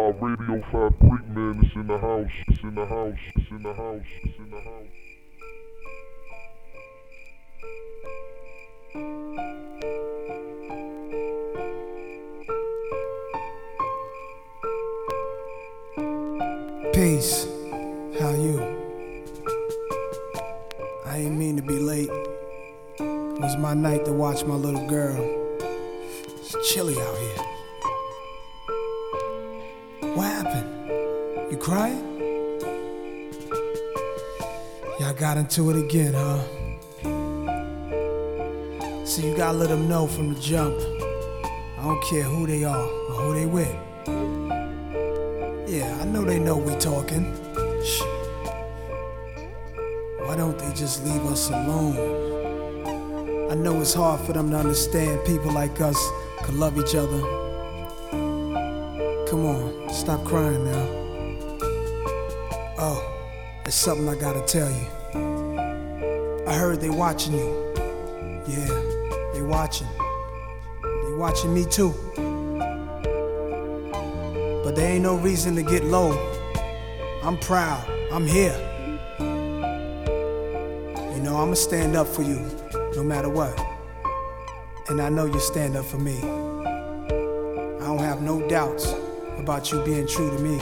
about Radio 5 Creek, man. It's in the house. It's in the house. It's in the house. It's in the house. Peace. How you? I ain't mean to be late. It was my night to watch my little girl. It's chilly out here. Crying? Y'all got into it again, huh? So you gotta let them know from the jump. I don't care who they are or who they with. Yeah, I know they know we talking. Shh. Why don't they just leave us alone? I know it's hard for them to understand people like us could love each other. Come on, stop crying now. There's something I gotta tell you. I heard they watching you. Yeah, they watching. They watching me too. But there ain't no reason to get low. I'm proud. I'm here. You know, I'ma stand up for you, no matter what. And I know you stand up for me. I don't have no doubts about you being true to me.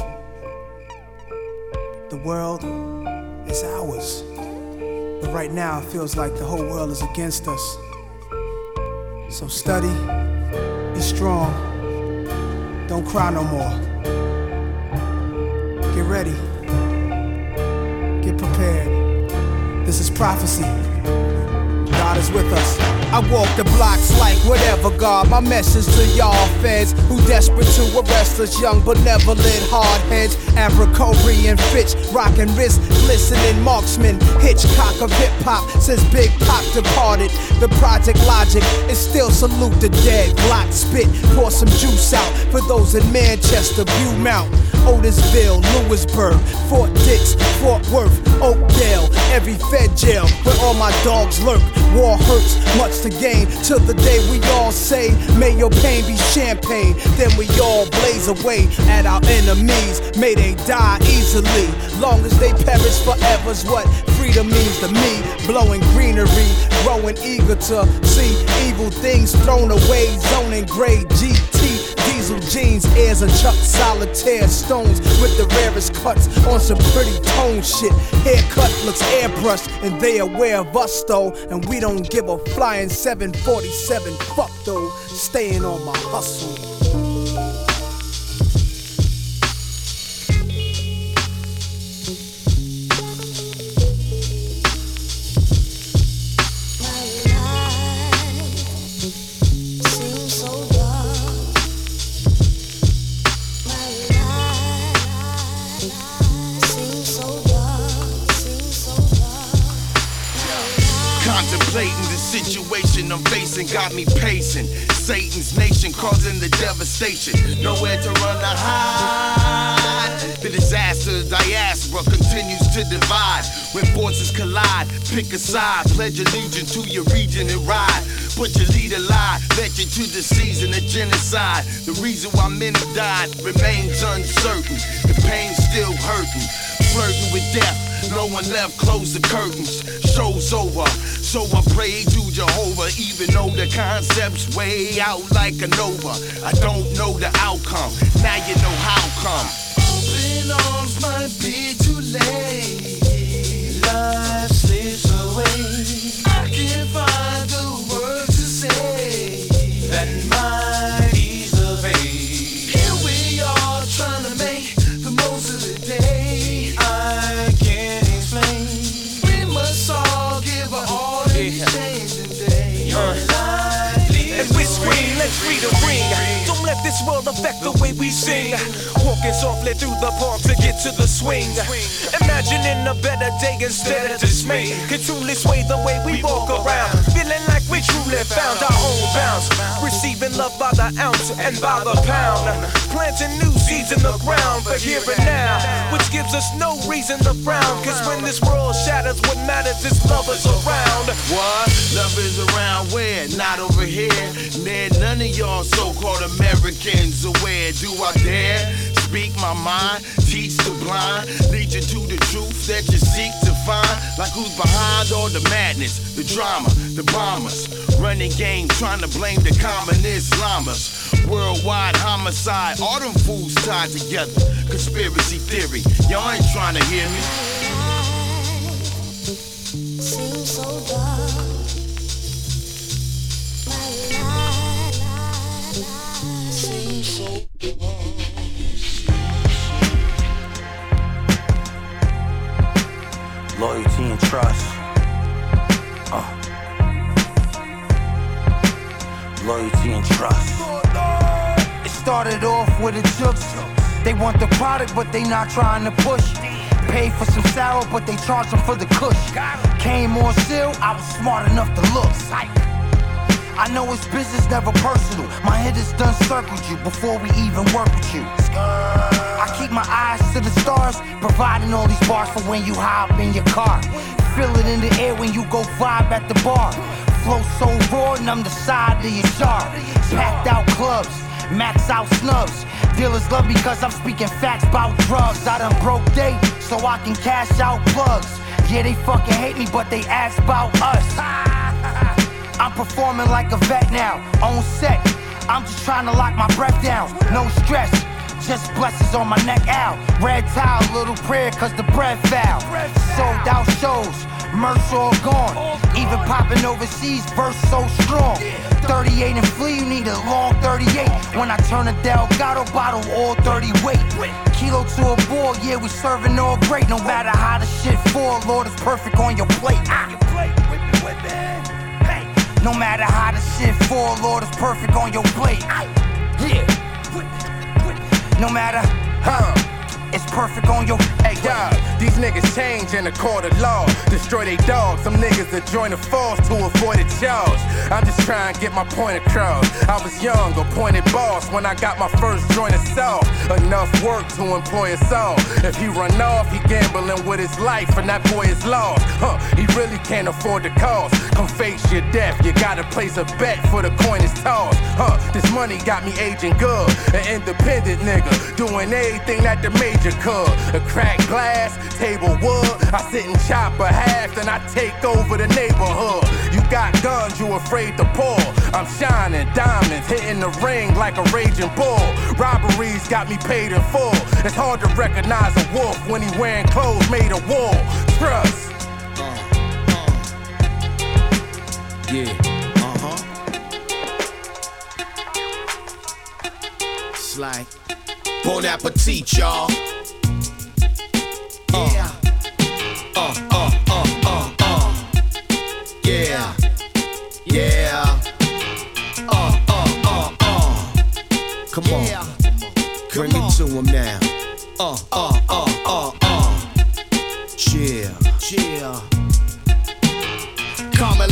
The world is ours. But right now, it feels like the whole world is against us. So study, be strong, don't cry no more. Get ready. Get prepared. This is prophecy. God is with us. I walk the blocks like whatever, God. My message to y'all feds who desperate to arrest us, young benevolent hard heads. Abercrombie and Fitch, rockin' wrist, glistening marksman. Hitchcock of hip hop since Big Pop departed. The Project Logic is still salute the dead. Glock spit, pour some juice out for those in Manchester, Beaumont. Otisville, Lewisburg, Fort Dix, Fort Worth, Oakdale, every Fed jail where all my dogs lurk. War hurts, much to gain till the day we all say, May your pain be champagne. Then we all blaze away at our enemies. May they die easily. Long as they perish forever's what freedom means to me. Blowing greenery, growing eager to see evil things thrown away. Zoning gray GT diesel jeans, airs of Chuck Solitaire stones with the rarest cuts on some pretty tone shit. Haircut looks airbrushed, and they aware of us though. And we don't give a flying 747 fuck though. Staying on my hustle. I'm facing got me pacing. Satan's nation causing the devastation. Nowhere to run to hide. The disaster diaspora continues to divide. When forces collide, pick a side, pledge allegiance to your region and ride. But your leader lie, led you to the season of genocide. The reason why men have died remains uncertain. With death. No one left, close the curtains. Show's over, so I pray to Jehovah, even though the concept's way out like a nova. I don't know the outcome, now you know how come. Open arms might be too late. This world affect the way we sing. Walking softly through the park to get to the swing. Imagining a better day instead of dismay. Can truly sway the way we walk around. Feeling like we truly found our own bounce. Receiving love by the ounce and by the pound. Planting new seeds in the ground for here and now. Which gives us no reason to frown. Cause when this world shatters, what matters is love is around. What? Love is around where? Not over here. Man, none of y'all so-called Americans aware. Do I dare speak my mind, teach the blind, lead you to the truth that you seek to Like who's behind all the madness, the drama, the bombers, running game, trying to blame the common Islamists. Worldwide homicide, all them fools tied together. Conspiracy theory, y'all ain't trying to hear me. Seems so dark. Loyalty and trust. Uh. Loyalty and trust. It started off with a jokes. They want the product, but they not trying to push. Pay for some sour, but they charge them for the kush. Came on sale, I was smart enough to look. I know it's business, never personal. My head has done circled you before we even work with you. My eyes to the stars, providing all these bars for when you hop in your car. Feel it in the air when you go vibe at the bar. Flow so raw, numb the side of your jar. Packed out clubs, max out snubs. Dealers love me cause I'm speaking facts about drugs. I done broke day so I can cash out plugs. Yeah, they fucking hate me, but they ask about us. I'm performing like a vet now, on set. I'm just trying to lock my breath down, no stress. Just blessings on my neck out. Red towel, little prayer, cause the bread foul. Sold out shows, merch all gone. Even popping overseas, verse so strong. 38 and flea, you need a long 38. When I turn a Delgado bottle, all 30 weight. Kilo to a ball, yeah, we serving all great. No matter how the shit fall, Lord is perfect on your plate. Ah. No matter how the shit fall, Lord is perfect on your plate. Yeah. No matter, huh? It's perfect on your. Hey, dog, these niggas change in the court of law. Destroy they dogs. Some niggas that join the force to avoid a charge. I'm just trying to get my point across. I was young, appointed boss when I got my first joint saw. Enough work to employ us all. If he run off, he gambling with his life, and that boy is lost. Huh, he really can't afford the cost. Come face your death, you gotta place a bet for the coin is tossed. Huh, this money got me aging good. An independent nigga, doing everything that the major could. A cracked glass, table wood. I sit and chop a half, then I take over the neighborhood. You got guns, you afraid to pull. I'm shining diamonds, hitting the ring like a raging bull. Robberies got me paid in full. It's hard to recognize a wolf when he wearing clothes made of wool. Trust. Yeah, uh huh. It's like bon appetit, y'all. Yeah. Uh, uh, uh, uh, uh. Yeah. Yeah. Uh, uh, uh, uh. Come on. Bring it to him now. Uh, uh, uh, uh, uh. Yeah. Yeah.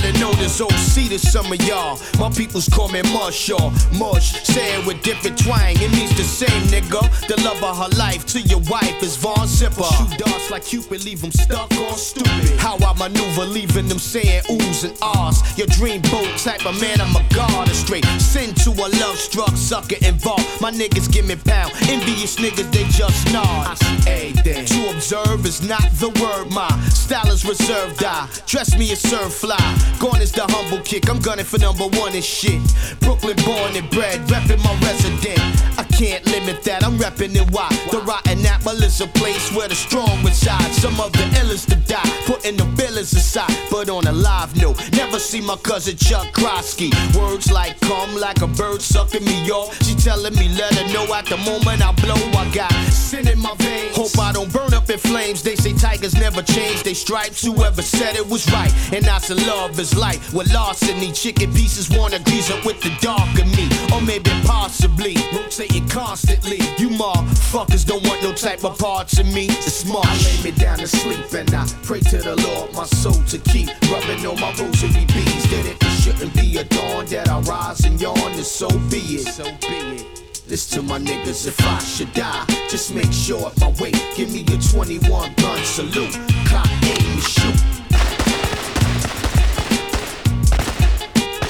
Commonly known as OC to some of y'all. My peoples call me Mush, y'all. Mush, saying with different twang. It means the same, nigga. The love of her life to your wife is Von Zipper. Shoot darts like Cupid, leave them stuck on stupid. How I maneuver, leaving them saying oohs and ahs. Your dream boat type of man, I'm a god. of straight sin to a love struck sucker involved. My niggas give me pound. Envious niggas, they just nod. I see everything. To observe is not the word, my style is reserved. I dress me as serve fly. Gone is the humble kick, I'm gunning for number one and shit. Brooklyn born and bred, reppin' my resident. I can't limit that, I'm reppin' it why. The rotten apple is a place where the strong reside. Some of the illest to die, putting the billers aside. But on a live note, never see my cousin Chuck Krosky. Words like come like a bird sucking me off. She telling me let her know at the moment I blow, I got sin in my veins. Hope I don't burn up in flames. They say tigers never change they stripes. Whoever said it was right, and that's a love is light. With larceny, chicken pieces wanna grease up with the dark of me, or maybe possibly rotating constantly. You motherfuckers don't want no type of parts of me. It's smart. I lay me down to sleep and I pray to the Lord my soul to keep rubbing on my rosary beads. That it shouldn't be a dawn that I rise and yawn, and so be it. So be it. This to my niggas if I should die. Just make sure at my weight, give me a 21 gun salute. Cock aim shoot.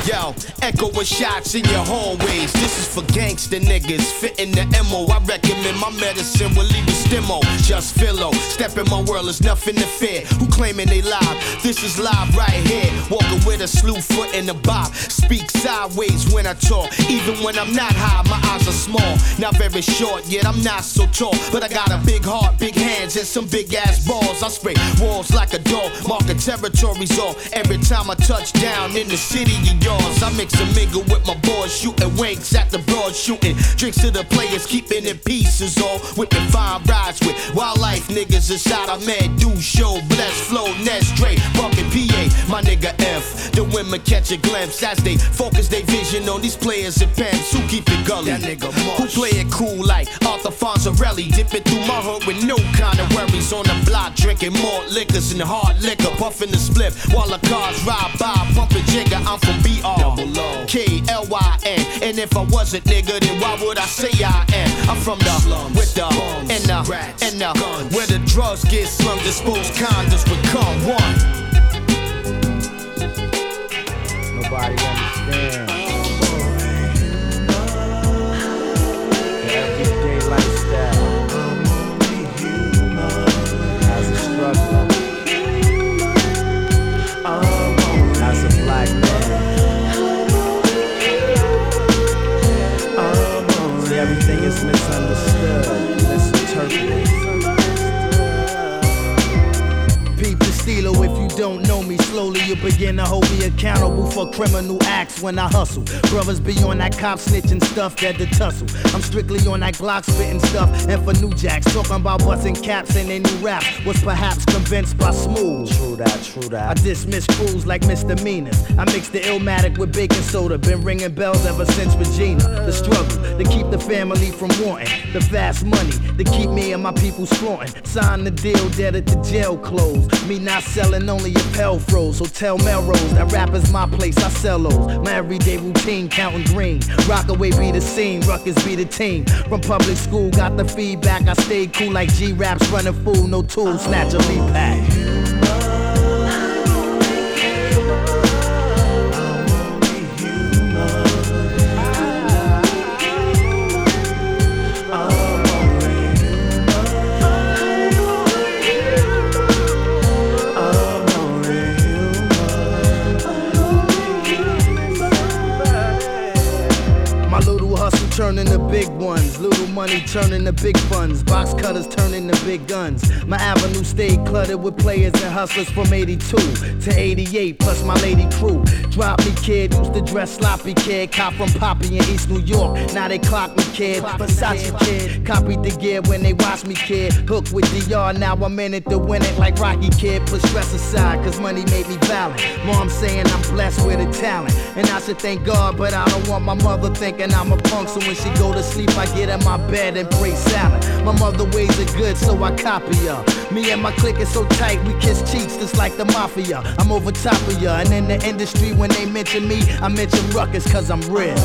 Yo, echoing shots in your hallways. This is for gangster niggas. Fitting the MO. I recommend my medicine will leave a stimmo. Just philo. Step in my world, there's nothing to fear. Who claiming they live? This is live right here. Walking with a slew foot in the bob. Speak sideways when I talk. Even when I'm not high, my eyes are small. Not very short, yet I'm not so tall. But I got a big heart, big hands, and some big ass balls. I spray walls like a dog, marking territories off. Every time I touch down in the city of yours, I mix a mingle with my boys, shooting winks at the broad, shooting drinks to the players, keeping it pieces all. With the fine rides with wildlife niggas inside. I man do show, bless flow, Nest Dre, bumping PA, my nigga F. The women catch a glimpse as they focus their vision on these players and pens who keep it gully. That nigga Who play it cool like Arthur Fonzarelli, dipping through my hood with no kind of worries on the block, drinking more liquors and hard liquor, puffing the spliff while the cars ride by, pumping jigger. I'm from BR, K L Y N, and if I wasn't nigga, then why would I say I am? I'm from the slums with the and the rats, and the guns. where the drugs get slung, disposed condoms become one. Nobody understands. Accountable for criminal acts when I hustle. Brothers be on that cop snitching stuff that the tussle. I'm strictly on that Glock spitting stuff. And for new jacks, talking about busting caps and their new rap. Was perhaps convinced by smooth. True that, true that. I dismiss crews like misdemeanors. I mix the illmatic with baking soda. Been ringing bells ever since Regina. The struggle to keep the family from wanting. The fast money to keep me and my people flaunting. Sign the deal, debtor to jail clothes. Me not selling only a pell froze. Hotel Melrose, that rap is my place. I sell those. My everyday routine, counting green. Rockaway be the scene, Ruckus be the team. From public school, got the feedback. I stayed cool like G raps, running fool, no tools, snatch a lead pack. Money turning to big funds. Box cutters turning to big guns. My avenue stayed cluttered with players and hustlers from 82 to 88, plus my lady crew. Drop me kid, used to dress sloppy kid. Cop from Poppy in East New York. Now they clock me kid. Versace kid. Copied the gear when they watch me kid. Hooked with DR, now I'm in it to win it like Rocky kid. Put stress aside, cause money made me valid. Mom saying I'm blessed with a talent. And I should thank God, but I don't want my mother thinking I'm a punk. So when she go to sleep, I get in my bed and pray salad. My mother ways are good, so I copy her. Me and my clique is so tight, we kiss cheeks just like the mafia. I'm over top of ya, and in the industry, when they mention me, I mention ruckus cause I'm real.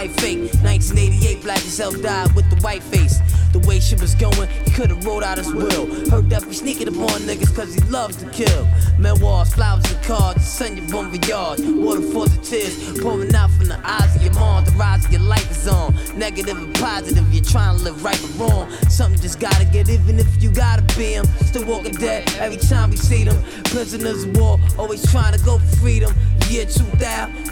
Tight fake. 1988, black hell died with the white face. The way shit was going, he could've rolled out his will. Heard that be sneaking upon niggas cause he loves to kill. Memoirs, flowers, and cards, send your bon yard. Waterfalls of tears pouring out from the eyes of your mom. The rise of your life is on. Negative and positive, you're trying to live right or wrong. Something just gotta get, even if you gotta be him. Still walking dead every time we see them. Prisoners of war, always trying to go for freedom. Year 2000.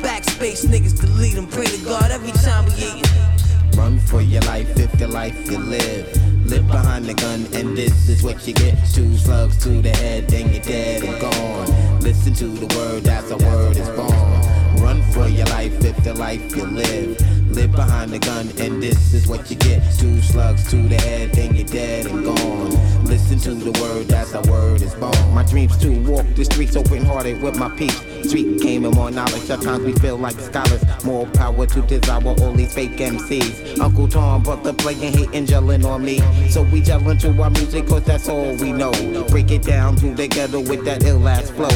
Backspace niggas delete them. Pray to God every time we eatin'. Run for your life if your life you live. Live behind the gun, and this is what you get. Two slugs to the head, then you're dead and gone. Listen to the word as a word is born. Run for your life if the life you live. Live behind the gun, and this is what you get. Two slugs to the head, then you're dead and gone. Listen to the word as a word is born. My dreams to walk the streets open hearted with my peace. Street game and more knowledge. Sometimes we feel like scholars. More power to desire all these fake MCs. Uncle Tom, brother playing, hating, gelling on me. So we gel into our music, cause that's all we know. Break it down to the ghetto with that ill ass flow.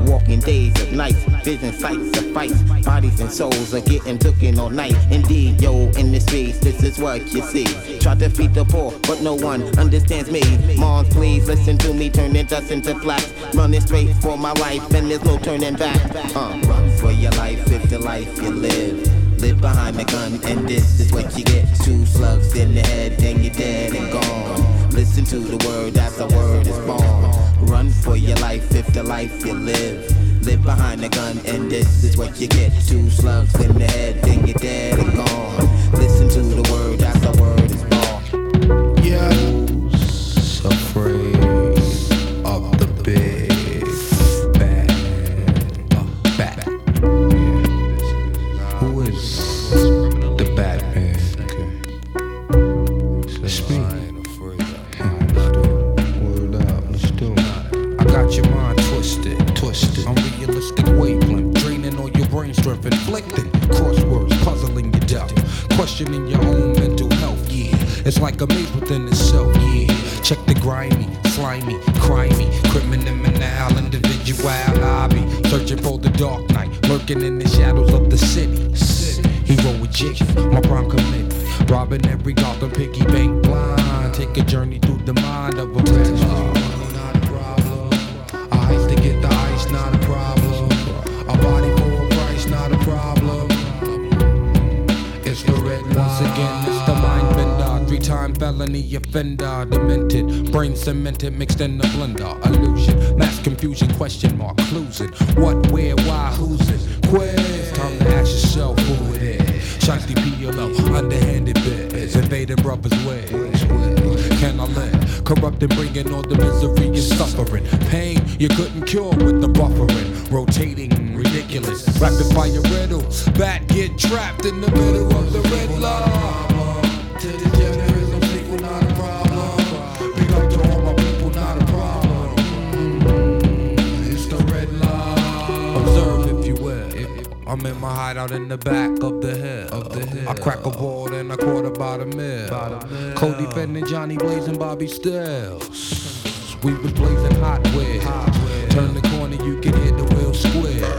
Walking days of nights, vision sights fights. Bodies and souls are getting taken all night. Indeed, yo, in the streets, this is what you see. Try to feed the poor, but no one understands me. Moms, please listen to me, turning dust into flax. Running straight for my life, and there's no turning back. Uh, run for your life if the life you live. Live behind the gun, and this is what you get. Two slugs in the head, then you're dead and gone. Listen to the word as a word is born. Run for your life if the life you live. Live behind the gun, and this is what you get. Two slugs in the head, then you're dead and gone. Listen to the word as a word like a maze within itself. Yeah, check the grimy, slimy, crimey, criminal, individual. I be searching for the dark night, lurking in the shadows of the city. Hero with J, my prime commitment. Robbing every Gotham piggy bank blind. Take a journey through the mind of a rich Not a problem. Heist to get the ice, not a problem. A body for a price, not a problem. It's the red line. Once again, Time felony offender. Demented, brain cemented, mixed in the blender. Illusion, mass confusion, question mark, clues it. What, where, why, who's it? Quest. Time to ask yourself who it is. Shiesty PLO, underhanded biz. Invading brothers' ways. Can I live? Corrupting, bringing all the misery and suffering. Pain you couldn't cure with the buffering. Rotating, ridiculous. Rapid fire riddle. Bat get trapped in the middle of the red line. I'm in my hideout in the back of the hill. Of the uh, hill. I crack a ball and I quarter by the mill. Cody defending Johnny blazing Bobby Stills. We was blazing hot with. Turn the corner, you can hear the wheel square.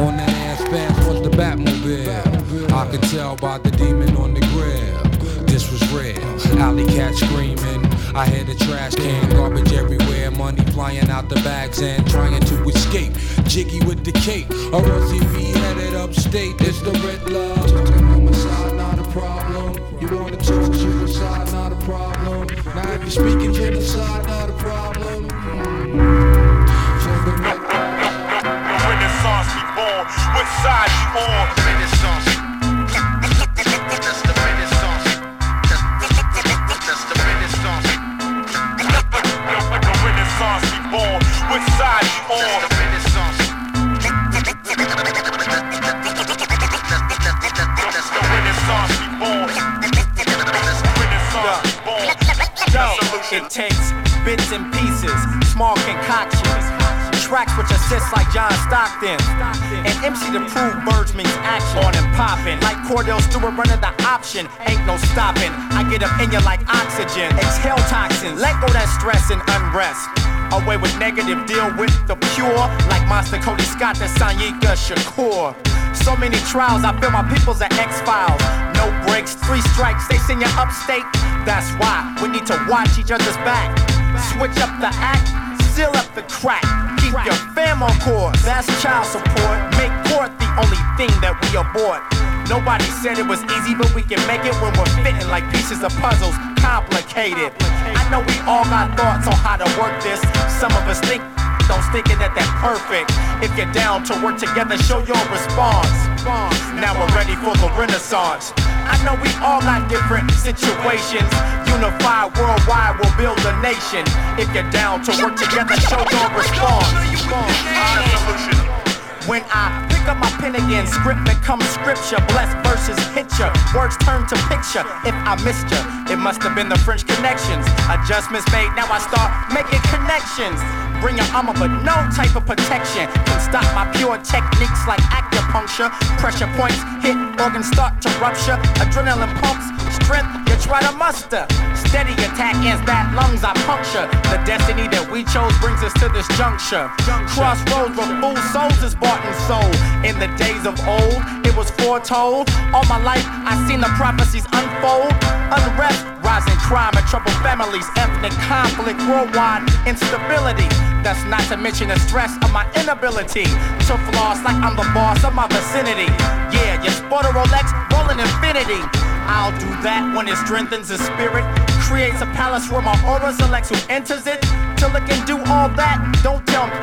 On that ass fast was the Batmobile. I could tell by the demon on the grill. This was real. Alley cat screaming. I hear the trash can, garbage everywhere, money flying out the bags and trying to escape. Jiggy with the cape, or else he be headed upstate. It's the red love. Homicide, not a problem. You wanna talk suicide, not a problem. Now if you're speaking genocide, not a problem. The Renaissance be born. What side you on? Renaissance. Renaissance. That's the Renaissance. The Renaissance be born. What side you on? Bits and pieces, small concoctions, tracks which assist like John Stockton, and MC to prove birds means action. On and popping, like Kordell Stewart running the option, ain't no stopping. I get up in you like oxygen, exhale toxins, let go that stress and unrest. Away with negative, deal with the pure, like Monster Kody Scott, the Sanyika Shakur. So many trials, I feel my people's are X-Files. No breaks, three strikes, they send you upstate. That's why we need to watch each other's back. Switch up the act, seal up the crack. Keep your fam on course. That's child support. Make court the only thing that we abort. Nobody said it was easy, but we can make it when we're fitting like pieces of puzzles. Complicated. I know we all got thoughts on how to work this. Some of us think don't sticking that they're perfect. If you're down to work together, show your response. Now we're ready for the renaissance. I know we all got different situations. Unified worldwide we'll build a nation. If you're down to work together, show your response. When I pick up my pen again, script becomes scripture. Blessed verses hit ya, words turn to picture. If I missed ya, it must have been the French connections. Adjustments made, now I start making connections. Bring your armor, but no type of protection can stop my pure techniques like acupuncture. Pressure points hit, organs start to rupture. Adrenaline pumps, strength you try to muster. Steady attack against bad lungs, I puncture. The destiny that we chose brings us to this juncture. Crossroads where full souls is bought and sold. In the days of old, it was foretold. All my life, I seen the prophecies unfold. Unrest, rising crime and troubled families, ethnic conflict, worldwide instability. That's not to mention the stress of my inability to floss like I'm the boss of my vicinity. Yeah, you sport a Rolex, rolling infinity. I'll do that when it strengthens the spirit. Creates a palace where my aura selects who enters it. Till it can do all that, don't tell me.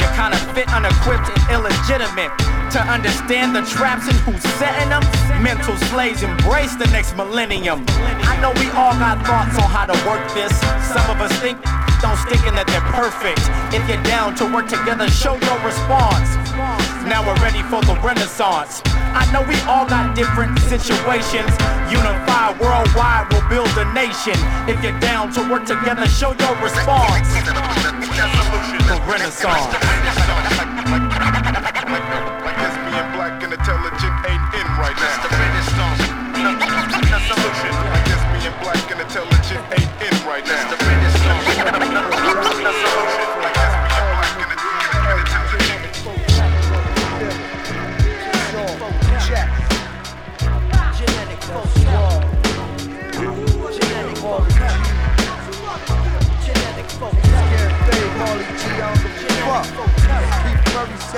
You're kinda fit, unequipped, and illegitimate. To understand the traps and who's setting them. Mental slaves embrace the next millennium. I know we all got thoughts on how to work this. Some of us think don't stick in that they're perfect. If you're down to work together, show your response. Now we're ready for the renaissance. I know we all got different situations. Unified worldwide we'll build a nation. If you're down to work together, show your response. The renaissance.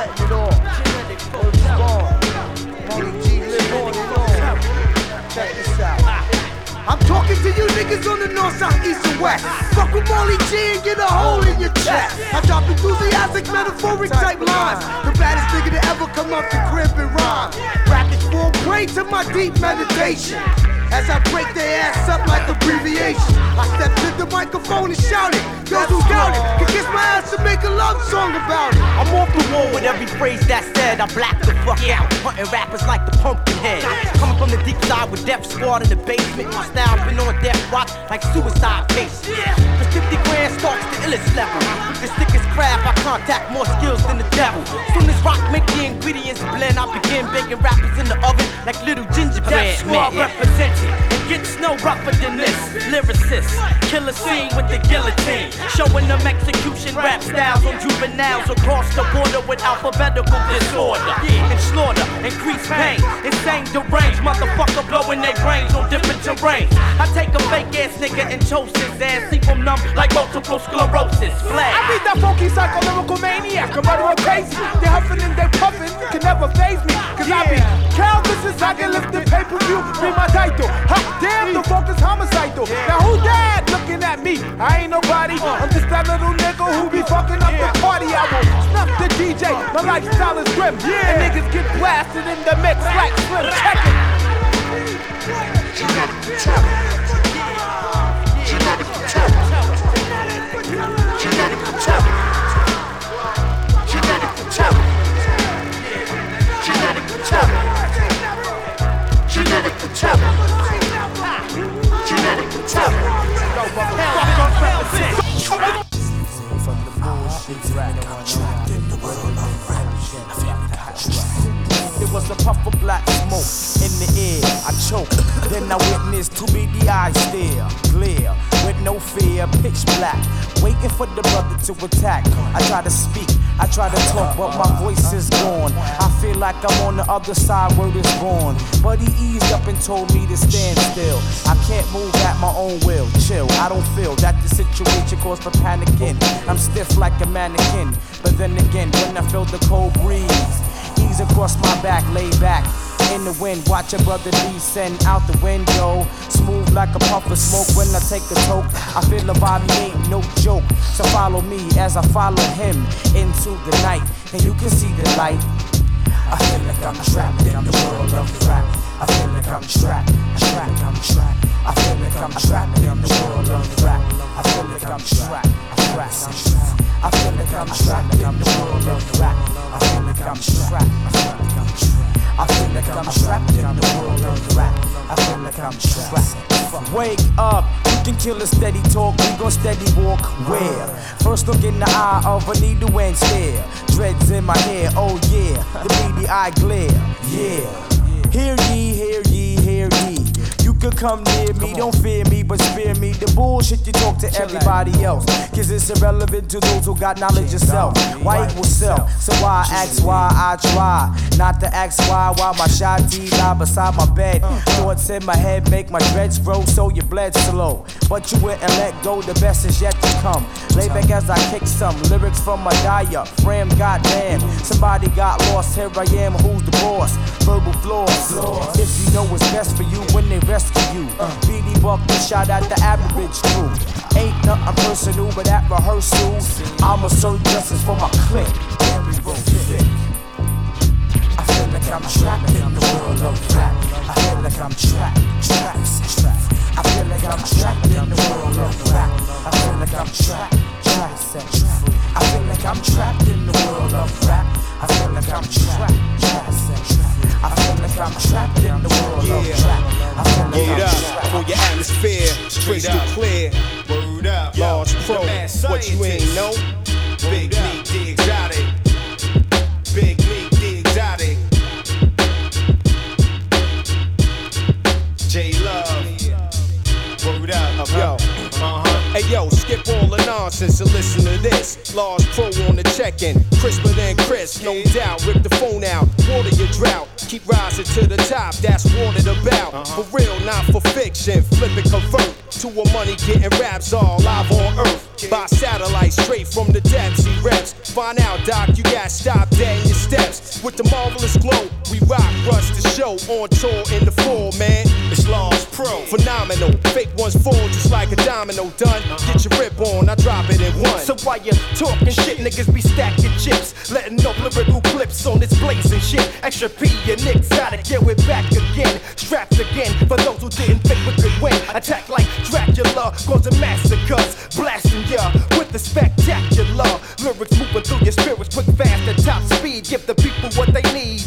Setting it off. Genetic G live on and on. Check this out. I'm talking to you niggas on the north, south, east, and west. Fuck with Molly G and get a hole in your chest. I drop enthusiastic, metaphoric type lines. The baddest nigga to ever come up the crib and rhyme. Brackets full prey to my deep meditation. As I break their ass up like abbreviation. I step to the microphone and shout it. Those who doubt it can kiss my ass and make a love song about it. I'm off the wall every phrase that said. I black the fuck out, hunting rappers like the pumpkin head. Coming from the deep side with Death Squad in the basement. My style been on death watch like suicide patients. The 50 grand starts the illest level. The sickest crab, I contact more skills than the devil. Soon as rock make the ingredients blend, I begin baking rappers in the oven like little gingerbread Death Squad represented. It gets no rougher than this. Lyricist, killer scene with the guillotine. Showing them execution rap styles on juveniles across the border with alphabetical disorder. And slaughter, increase pain. Insane deranged motherfucker blowing their brains on different terrains. I take a fake ass nigga and toast his ass, leave him numb like multiple sclerosis. Flag. I beat that funky psycho lyrical maniac. I'm running crazy. They huffing and they puffing, can never phase me. Cause I be countless as I can lift the pay per view. Be my title. Ha, damn, the focus homicidal. Now who that looking at me? I ain't nobody. I'm just that little nigga who be fucking up the party. I will snuff the DJ. My lifestyle is grim. And niggas get blasted in the mix like Slim. Check it. It was a puff of black smoke in the air. I choked. Then I witnessed two beady eyes stare, glare, with no fear, pitch black, waiting for the brother to attack. I try to speak, I try to talk, but my voice is gone. I feel like I'm on the other side where it's born. But he eased up and told me to stand still. I can't move at my own will. Chill, I don't feel that the situation caused for panicking. I'm stiff like a mannequin. But then again, when I feel the cold breeze, ease across my back, lay back. in the wind. Watch a brother descend out the window. Smooth like a puff of smoke when I take a toke. I feel the vibe, ain't no joke. So follow me as I follow him into the night, and you can see the light. I feel like I'm trapped in the world of rap. I feel like I'm trapped, trapped, I'm trapped. I feel like I'm trapped in the world of rap. I feel like I'm trapped, trapped, I'm trapped. I feel like I'm trapped in the world of rap. I feel like I'm trapped, I feel like I'm trapped. In the world of rap. I feel like I'm trapped. Wake up, you can kill a steady talk, we gon' steady walk. Where? First look in the eye of a needle and stare. Dreads in my hair, oh yeah. The beady eye glare, yeah. Hear ye, hear ye. You could come near me, don't fear me, but spare me the bullshit you talk to everybody else. Cause it's irrelevant to those who got knowledge of self. Why equal self? So why ask why I try not to ask why why my shot lie beside my bed. Thoughts in my head make my dreads grow so your blood slow. But you wouldn't let go, the best is yet to come. Lay back as I kick some lyrics from my die up. Fram, goddamn. Somebody got lost, here I am, who's the boss? Verbal flaws. If you know what's best for you when they rescue you. BD Buck, shot at the average crew. Ain't nothing personal, but at rehearsals, I'ma serve justice for my clique. And we thick. I feel like I'm trapped in the world of rap. I feel like I'm trapped, trapped, trapped. I feel like I'm trapped in the world of rap. I feel like I'm trapped, trapped, trapped. I feel like I'm trapped in the world of rap. I feel like no doubt. Rip the phone out, water your drought. Keep rising to the top, that's what it about. Uh-huh. For real, not for fiction. Flip it, convert to a money getting raps all live on earth. By satellite, straight from the depths, he reps. Find out, Doc, you got stopped dead in your steps. With the marvelous glow, we rock, rush the show on tour in the fall, man. Pro, phenomenal. Fake ones fall just like a domino. Done, get your rip on, I drop it in one. So while you talking shit, niggas be stacking chips, letting up lyrical clips on this blazing shit. Extra P and exotic, yeah, we're back again, strapped again. For those who didn't think we could win, attack like Dracula, causing massacres, blasting ya with the spectacular lyrics moving through your spirits, quick, fast, at top speed. Give the people what they need.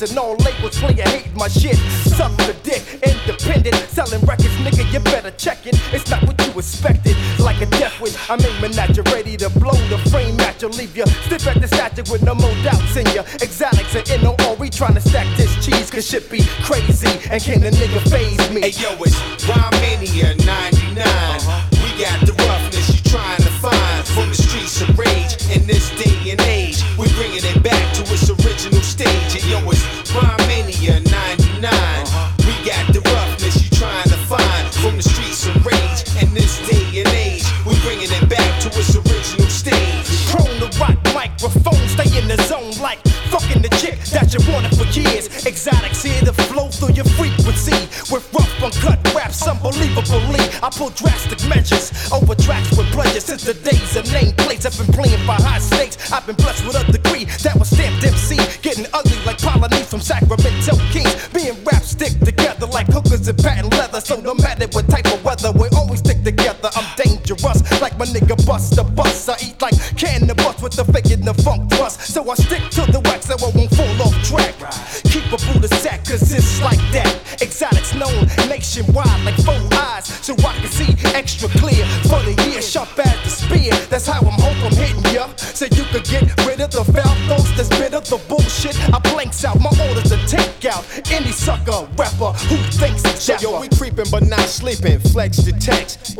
And all labels clear hate my shit. Suck the dick, independent, selling records, nigga. You better check it. It's not what you expected. Like a death wish, I'm aiming at you, ready to blow the frame at you, leave you stiff at the stature with no more doubts in you. Exotics and NOR, we trying to stack this cheese, cause shit be crazy. And can a nigga phase me? Hey yo, it's Rhyme Mania 99. Uh-huh. We got the roughness you trying to find from the streets of rage in this day and age. We bringing it back to its original stage. And yo, it's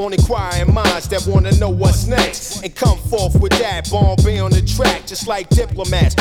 on inquiring minds that wanna know what's next. And come forth with that bomb be on the track, just like diplomats.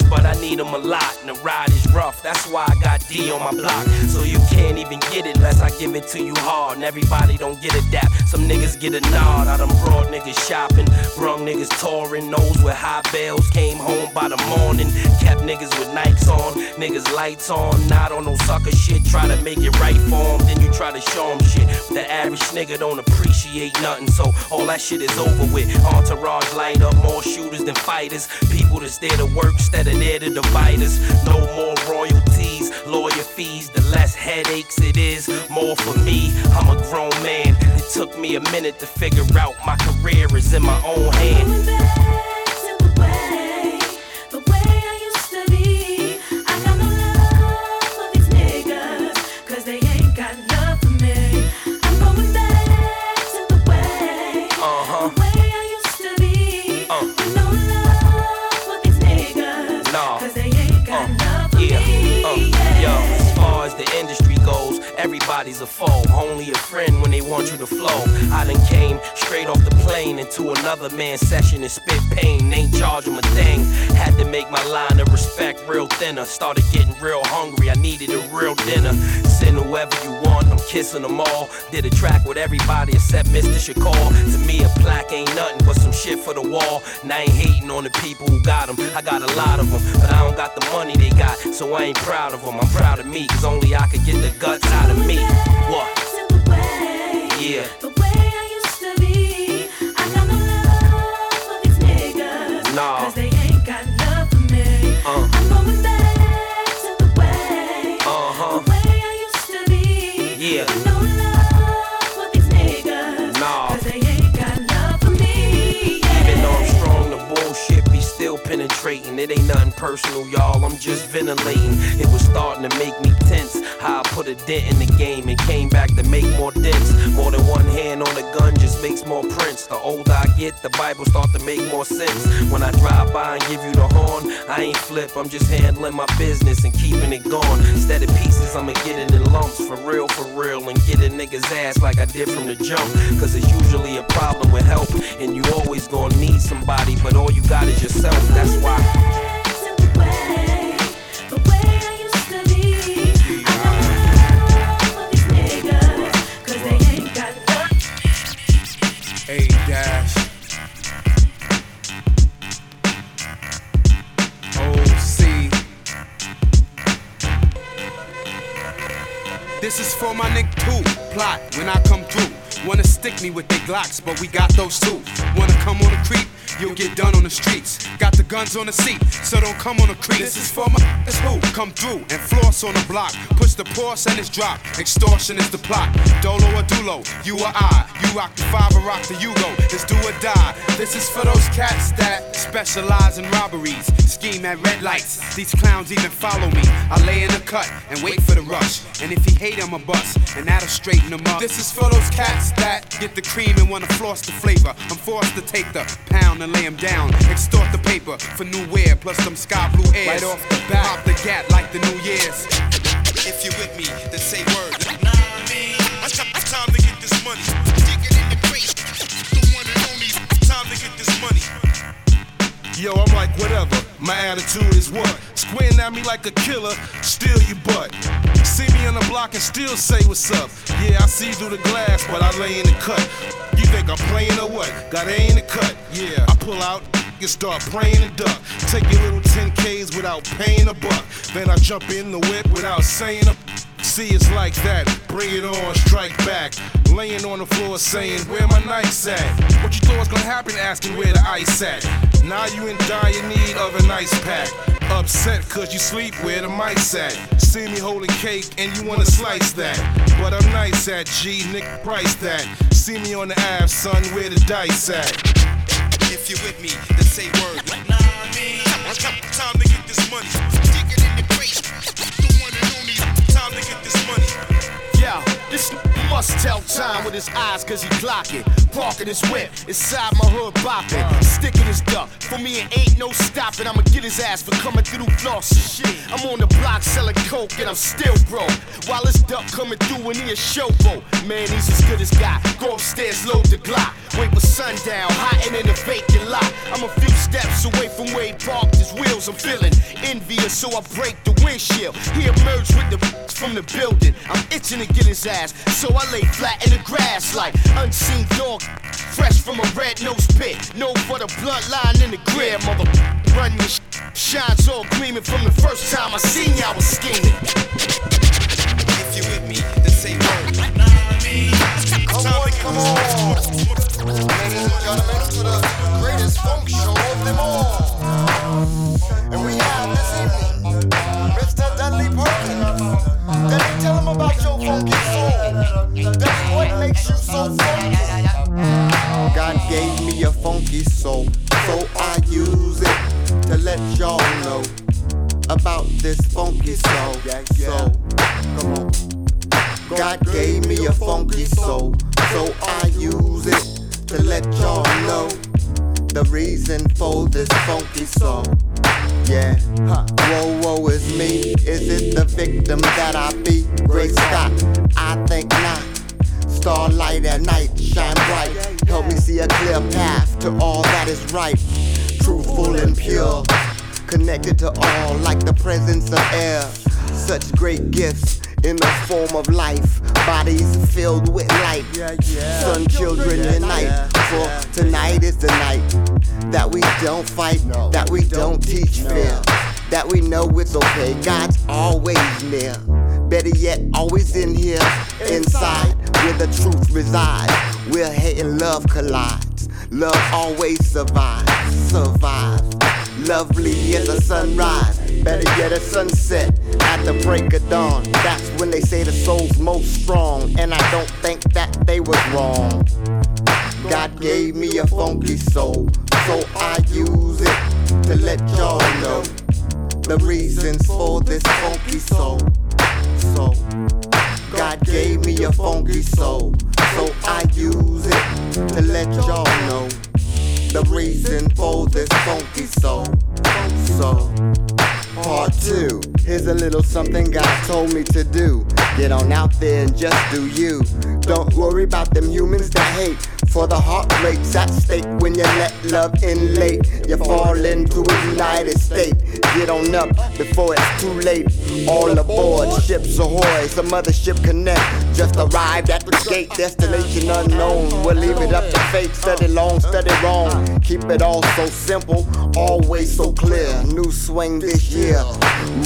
Much, but I need them a lot. And the ride is rough, that's why I got D on my block. So you can't even get it unless I give it to you hard. And everybody don't get a dap. Some niggas get a nod. I done brought niggas shopping, brung niggas touring, those with high bells. Came home by the morning, kept niggas with Nikes on, niggas lights on. Not on no sucker shit, try to make it right for 'em, Then you try to show 'em shit. The average nigga don't appreciate nothing, so all that shit is over with. Entourage light up, more shooters than fighters. People that's there to work instead of there to divide us. No more royalties, lawyer fees. The less headaches it is, more for me. I'm a grown man. It took me a minute to figure out my career is in my own hand. Everybody's a foe. Only a friend when they want you to flow. I done came straight off the plane into another man's session and spit pain. Ain't charge 'em a thing. Had to make my line of respect real thinner. Started getting real hungry. I needed a real dinner. Send whoever you want, I'm kissing them all. Did a track with everybody except Mr. Shakur. To me, a plaque ain't nothing but some shit for the wall. And I ain't hating on the people who got them. I got a lot of them, but I don't got the money they got. So I ain't proud of them. I'm proud of me, cause only I could get the guts out of me. What? Yeah. Personal, y'all. I'm just ventilating. It was starting to make me tense. How I put a dent in the game and came back to make more dents. More than one hand on the gun just makes more prints. The older I get, the Bible start to make more sense. When I drive by and give you the horn, I ain't flip. I'm just handling my business and keeping it going. Instead of pieces, I'ma get it in lumps for real, for real, and get a nigga's ass like I did from the jump. Cause it's usually a problem with help, and you always gonna need somebody, but all you got is yourself. That's why. Plot when I come through. Wanna stick me with their Glocks, but we got those too. Wanna come on the creep? You'll get done on the streets. Got the guns on the seat, so don't come on the creep. This is for my niggas who come through and floss on the block. Push the pause and it's drop. Extortion is the plot. Dolo or Dulo, you or I. You rock the five or rock the Yugo. It's do or die. This is for those cats that specialize in robberies. Scheme at red lights. These clowns even follow me. I lay in the cut and wait for the rush. And if he hate I'm a bust. And that'll straighten him up. This is for those cats that get the cream and wanna floss the flavor. I'm forced to take the pound and lay him down. Extort the paper for new wear, plus some sky blue airs. Right off the bat, pop the gat like the New Year's. If you're with me, then say word. Nah, I mean, it's time to get this money. Dig it in the crate. The one and only. Time to get this money. Yo, I'm like, whatever. My attitude is what? Squinting at me like a killer, steal your butt. See me on the block and still say what's up. Yeah, I see through the glass, but I lay in the cut. You think I'm playing or what? Got A in the cut. Yeah, I pull out and start praying and duck. Take your little 10Ks without paying a buck. Then I jump in the whip without saying a See, it's like that. Bring it on, strike back. Laying on the floor saying, Where my nights at? What you thought was gonna happen? Asking where the ice at. Now you in dire need of an ice pack. Upset cause you sleep where the mice at. See me holding cake and you wanna slice that. But I'm nice at G, Nick price that. See me on the app, son, where the dice at. If you're with me, then say word. Nah, I mean, time to get this money. Stick it in the face. Get this money. Yeah, this must tell time with his eyes cause he clocking. Parking his whip inside my hood bopping. Sticking his duck. For me, it ain't no stopping. I'ma get his ass for coming through shit. I'm on the block selling coke and I'm still broke. While this duck coming through and he a showboat. Man, he's as good as God. Go upstairs, load the Glock. Wait for sundown, hiding in a vacant lot. I'm a few steps away from where he parked his wheels. I'm feeling envious, so I break the windshield. He emerged with the from the building. I'm itching to get his ass, so I lay flat in the grass like unseen dog. Fresh from a red nose pit, no for the blunt line in the grid, mother. Run your sh- shines all gleaming from the first time I seen y'all was scheming. If you're with me, then say word. To get Come on, ladies and gentlemen, to the greatest funk show of them all. And we have this evening, Mr. Perkins. Dudley, tell him about your funky soul. Dudley, what makes you so funky? God gave me a funky soul, so I use it to let y'all know about this funky soul. So, come on. God gave me a funky soul, so I use it to let y'all know the reason for this funky soul. Yeah, whoa, whoa, is me. Is it the victim that I be? Great Scott, I think not. Starlight at night, shine bright. Help me see a clear path to all that is right. Truthful and pure, connected to all like the presence of air. Such great gifts in the form of life. Bodies filled with light. Sun children unite. For tonight is the night that we don't fight, that we don't teach fear, that we know it's okay. God's always near. Better yet, always in here, inside, where the truth resides, where hate and love collides. Love always survives, survives. Lovely as a sunrise, better yet a sunset at the break of dawn. That's when they say the soul's most strong, and I don't think that they was wrong. God gave me a funky soul, so I use it to let y'all know the reasons for this funky soul. So, God gave me a funky soul, so I use it to let y'all know the reason for this funky soul. So, part two. Here's a little something God told me to do. Get on out there and just do you. Don't worry about them humans that hate. For the heartbreaks at stake when you let love in late. You fall into a United State. Get on up before it's too late. All aboard, ships ahoy, some mothership connect. Just arrived at the gate, destination unknown. We'll leave it up to fate, study long, study wrong. Keep it all so simple, always so clear. New swing this year.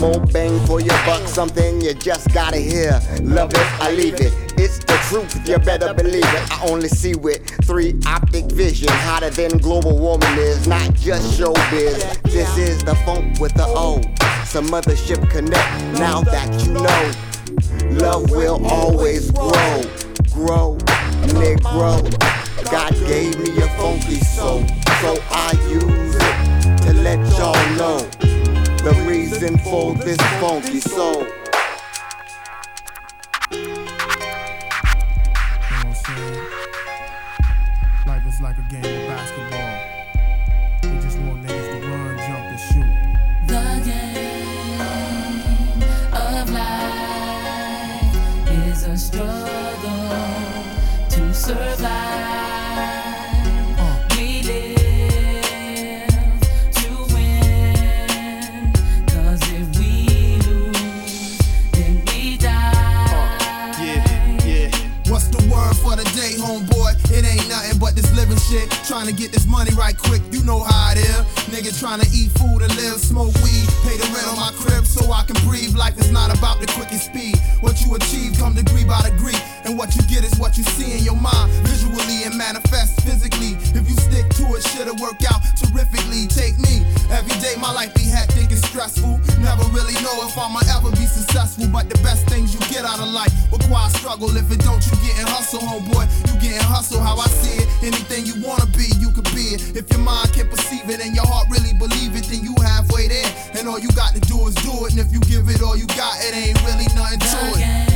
More bang for your buck, something you just gotta hear. Love it, I leave it. It's the truth, you better believe it. I only see with three optic vision. Hotter than global warming is, not just showbiz. This is the funk with the O. Some mothership connect now that you know. Love will always grow, grow, Negro. God gave me a funky soul, so I use it to let y'all know the reason for this funky soul. Shit. Trying to get this money right quick, you know how it is. Nigga trying to eat food and live, smoke weed, pay the rent on my crib so I can breathe. Life is not about the quickest speed. What you achieve come degree by degree, and what you get is what you see in your mind, visually and manifest physically. If you stick to it, shit'll work out terrifically. Take me every day, my life be hectic stressful. Never really know if I'ma ever be successful, but the best things you get out of life require struggle. If it don't, you getting hustle, homeboy. You getting hustle how I see it. Anything you wanna be, you could be it. If your mind can perceive it and your heart really believe it, then you halfway there. And all you got to do is do it. And if you give it all you got, it ain't really nothing to it.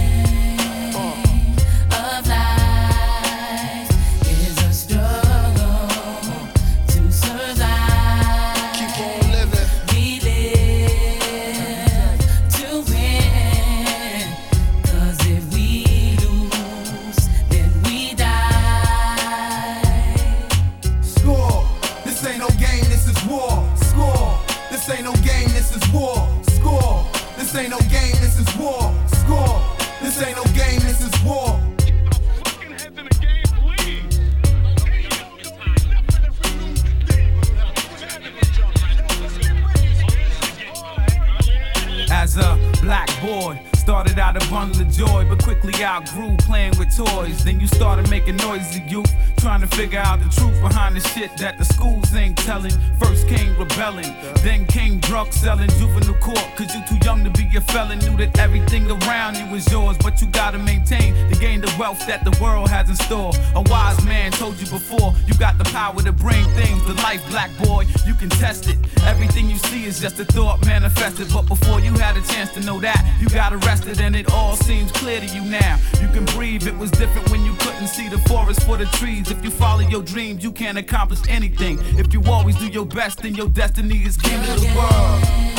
Quickly outgrew playing with toys. Then you started making noisy youth, trying to figure out the truth behind the shit that the schools ain't telling. First came rebelling, then came drug selling, juvenile court, cause you too young to be a felon. Knew that everything around you was yours, but you gotta maintain to gain the wealth that the world has in store. A wise man told you before, you got the power to bring things to life, black boy. You can test it. Everything you see is just a thought manifested, but before you had a chance to know that, you got arrested and it all seems clear to you now. You can breathe, it was different when you couldn't see the forest for the trees. If you follow your dreams, you can accomplish anything. If you always do your best, then your destiny is king of the world.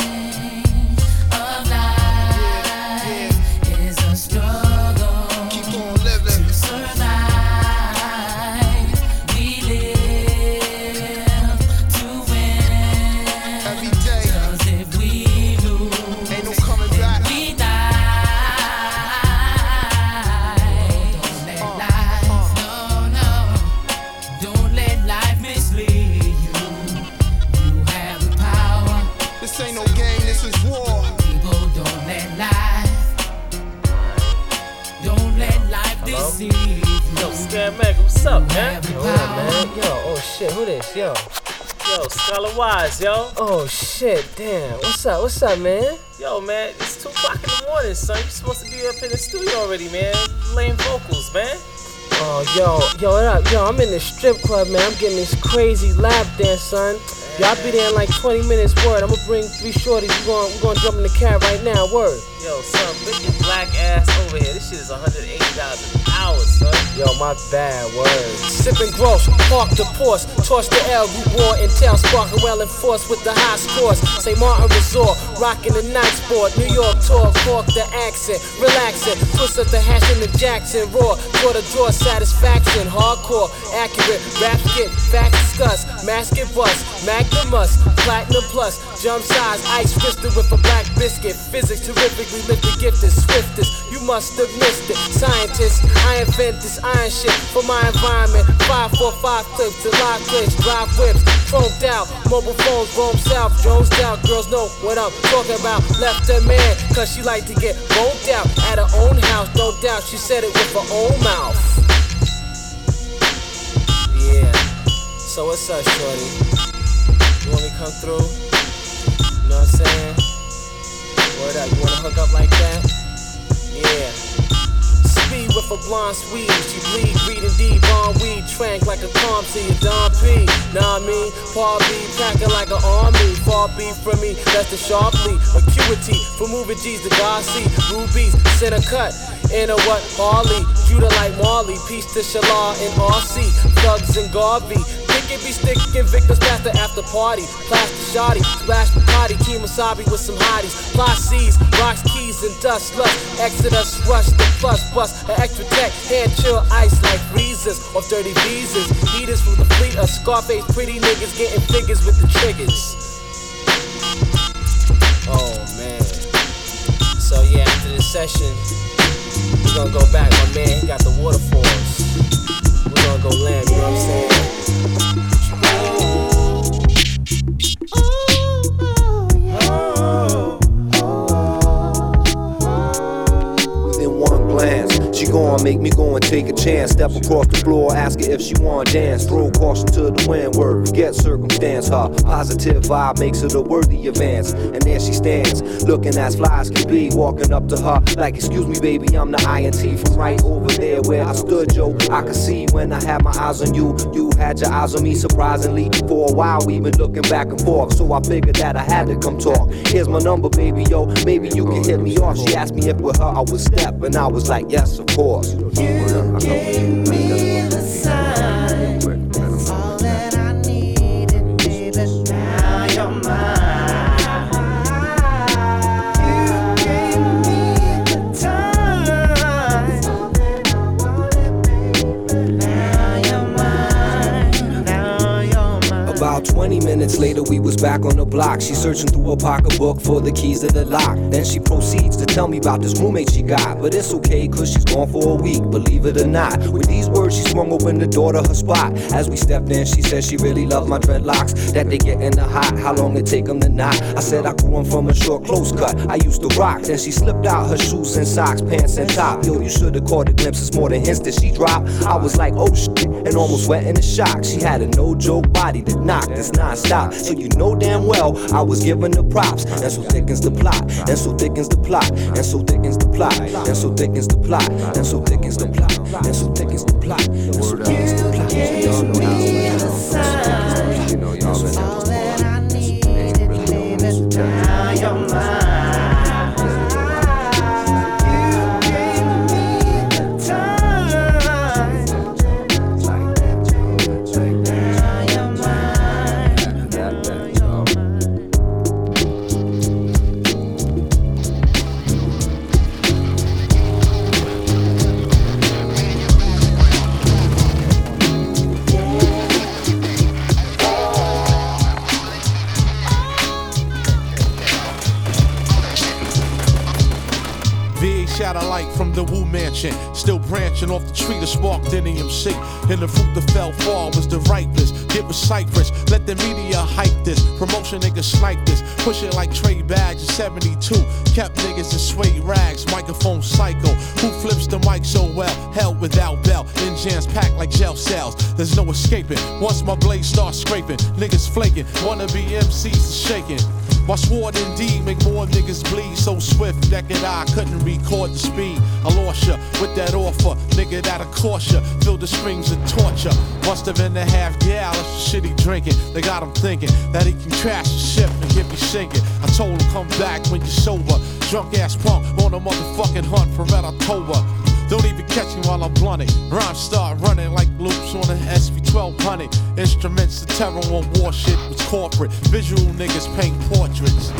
Shit, damn. What's up? What's up, man? Yo, man, it's 2 o'clock in the morning, son. You supposed to be up in the studio already, man. Laying vocals, man. Oh, yo, yo, what up? Yo, I'm in the strip club, man. I'm getting this crazy lap dance, son. Yo, I'll be there in like 20 minutes, word. I'm gonna bring three shorties. We're gonna, we're gonna jump in the cab right now, word. Yo, son, bring your black ass over here. This shit is $180 an hour, son. Yo, my bad, word. Sipping gross, park the Porsche, torch the L, we war in town, sparking well in force with the high scores. St. Martin Resort, rocking the night sport. New York tour, cork the accent, relaxing, twist up the hash in the Jackson, raw, draw the draw, satisfaction, hardcore, accurate, rap skit, fact discuss, mask it bust, magnimus, platinum plus, jump size, ice fisted with a black biscuit, physics terrifically lifted, gifted, swiftest, you must have missed it. Scientist, I invent this iron shit for my environment. 545 clips to live clips, drive whips, chromed out, mobile phones roam south, Jones down. Girls know what I'm talking about. Left a man, cause she like to get boned out at her own house, no doubt. She said it with her own mouth. Yeah. So what's up, shorty? You want me to come through? Know what I'm saying? Word up, you wanna hook up like that? Yeah. Speed with a blonde sweet, you bleed, read deep bomb weed, trank like a calm to you, Don P. Nah, I mean, Paul B, packing like an army, far be from me, that's the sharply, acuity, for moving G's to Garcia, rubies, center cut, in a what, Harley, Judah like Marley, peace to Shalar and RC, thugs and Garvey, it be sticking victims past the after party. Plastic shoddy, splash Bacardi, Kemosabe with some hotties. C's, rocks, keys, and dust. Lust, Exodus, rush, the plus, bust. An extra tech, hand chill, ice like freezers. or dirty visas, heaters from the fleet of Scarface. Pretty niggas getting figures with the triggers. Oh man. So yeah, after this session, we gonna go back. My man, he got the waterfalls. What song go land, you know what I'm saying? She make me go and take a chance. Step across the floor, ask her if she wanna dance. Throw caution to the wind, word, forget circumstance. Her positive vibe makes it a worthy advance. And there she stands, looking as fly as can be. Walking up to her, like, excuse me, baby, I'm the INT from right over there where I stood, yo. I could see when I had my eyes on you. You had your eyes on me, surprisingly. For a while, we've been looking back and forth. So I figured that I had to come talk. Here's my number, baby, yo. Maybe you can hit me off. She asked me if with her I would step, and I was like, yes, of course. Now later, we was back on the block. She searching through her pocketbook for the keys to the lock. Then she proceeds to tell me about this roommate she got. But it's okay, cause she's gone for a week, believe it or not. With these words, she swung open the door to her spot. As we stepped in, she said she really loved my dreadlocks. That they get in the hot, how long it take them to knot. I said I grew them from a short, close cut. I used to rock. Then she slipped out her shoes and socks, pants and top. Yo, you should've caught a glimpse, it's more than hints that she dropped. I was like, oh shit, and almost went in the shock. She had a no joke body that knocked this So you know damn well I was giving the props. And so thickens the plot, and so thickens the plot, and so thickens the plot, and so thickens the plot, and so thickens the plot, and so thickens the plot, and so thickens the plot. Branching off the tree that sparked NEMC. And the fruit that fell far was the ripest. Get with Cypress, let the media hype this. Promotion niggas snipe this. Push it like Trey Bags in 72. Kept niggas in suede rags, microphone psycho. Who flips the mic so well? Hell without bell. In jams packed like gel cells. There's no escaping. Once my blade starts scraping, niggas flaking. Wanna be MCs shaking. My sword indeed make more niggas bleed so swift that could I couldn't record the speed. I lost ya with that offer, nigga that'll cost ya. Feel the springs of torture. Must have been a half gal, that's the shit he drinking. They got him thinking that he can crash the ship and get me sinking. I told him come back when you're sober. Drunk ass punk on a motherfucking hunt for Red October. Don't even catch me while I'm blunting. Rhymes start running like loops on an SP 1200. Instruments, the terror on war shit was corporate. Visual niggas paint portraits.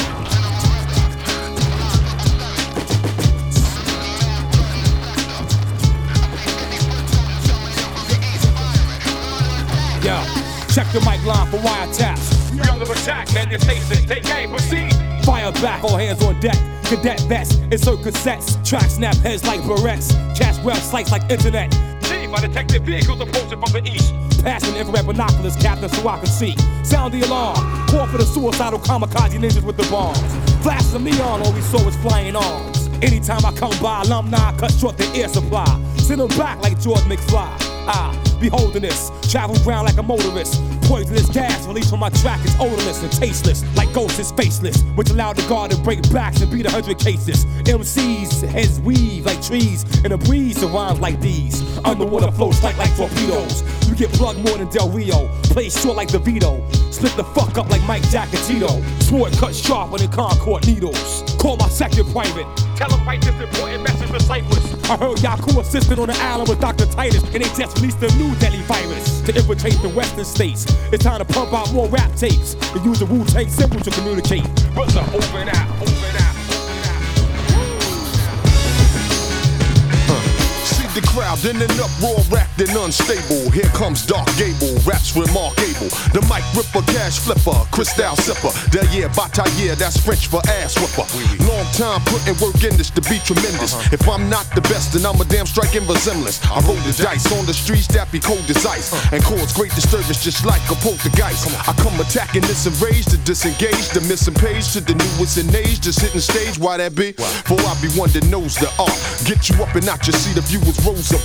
Yo, check the mic line for wiretaps. We under attack, man, your station, take aim, proceed. Fire back, all hands on deck. Cadet vests, insert cassettes. Track snap heads like barrettes. Cash grab slice like internet. Chief, I detected vehicles approaching from the east. Passing infrared binoculars, captain, so I can see. Sound the alarm. Call for the suicidal kamikaze ninjas with the bombs. Flash the neon, all we saw was flying arms. Anytime I come by, alumni cut short the air supply. Send them back like George McFly. Ah, beholding this, travel ground like a motorist. Poisonous gas released from my track is odorless and tasteless, like ghosts is faceless, which allowed the guard to break backs and beat a hundred cases. MCs heads weave like trees, and a breeze surrounds like these. Underwater floats like like torpedoes. You get plugged more than Del Rio. Play short like the Vito. Split the fuck up like Mike Jackatito. Sword cut sharper than Concord needles. Call my second private. Tell them write this important message for Cypress. I heard Yaku assisted on the island with Dr. Titus, and they just released a new deadly virus to infiltrate the western states. It's time to pump out more rap tapes and use the Wu Tang symbol to communicate. Up? Open out, open The in an uproar, racked and unstable. Here comes Dark Gable, raps remarkable. The mic ripper, cash flipper, crystal sipper. That year, bataille, yeah, that's French for ass whipper. Long time putting work in this to be tremendous. If I'm not the best, then I'm a damn striking resemblance. I roll the dice on the streets that be cold as ice. And cause great disturbance just like a poltergeist. I come attacking this enraged to disengage the missing page to the newest in age. Just hitting stage, why that be? For I be one that knows the art. Get you up and out your seat if you was Rosa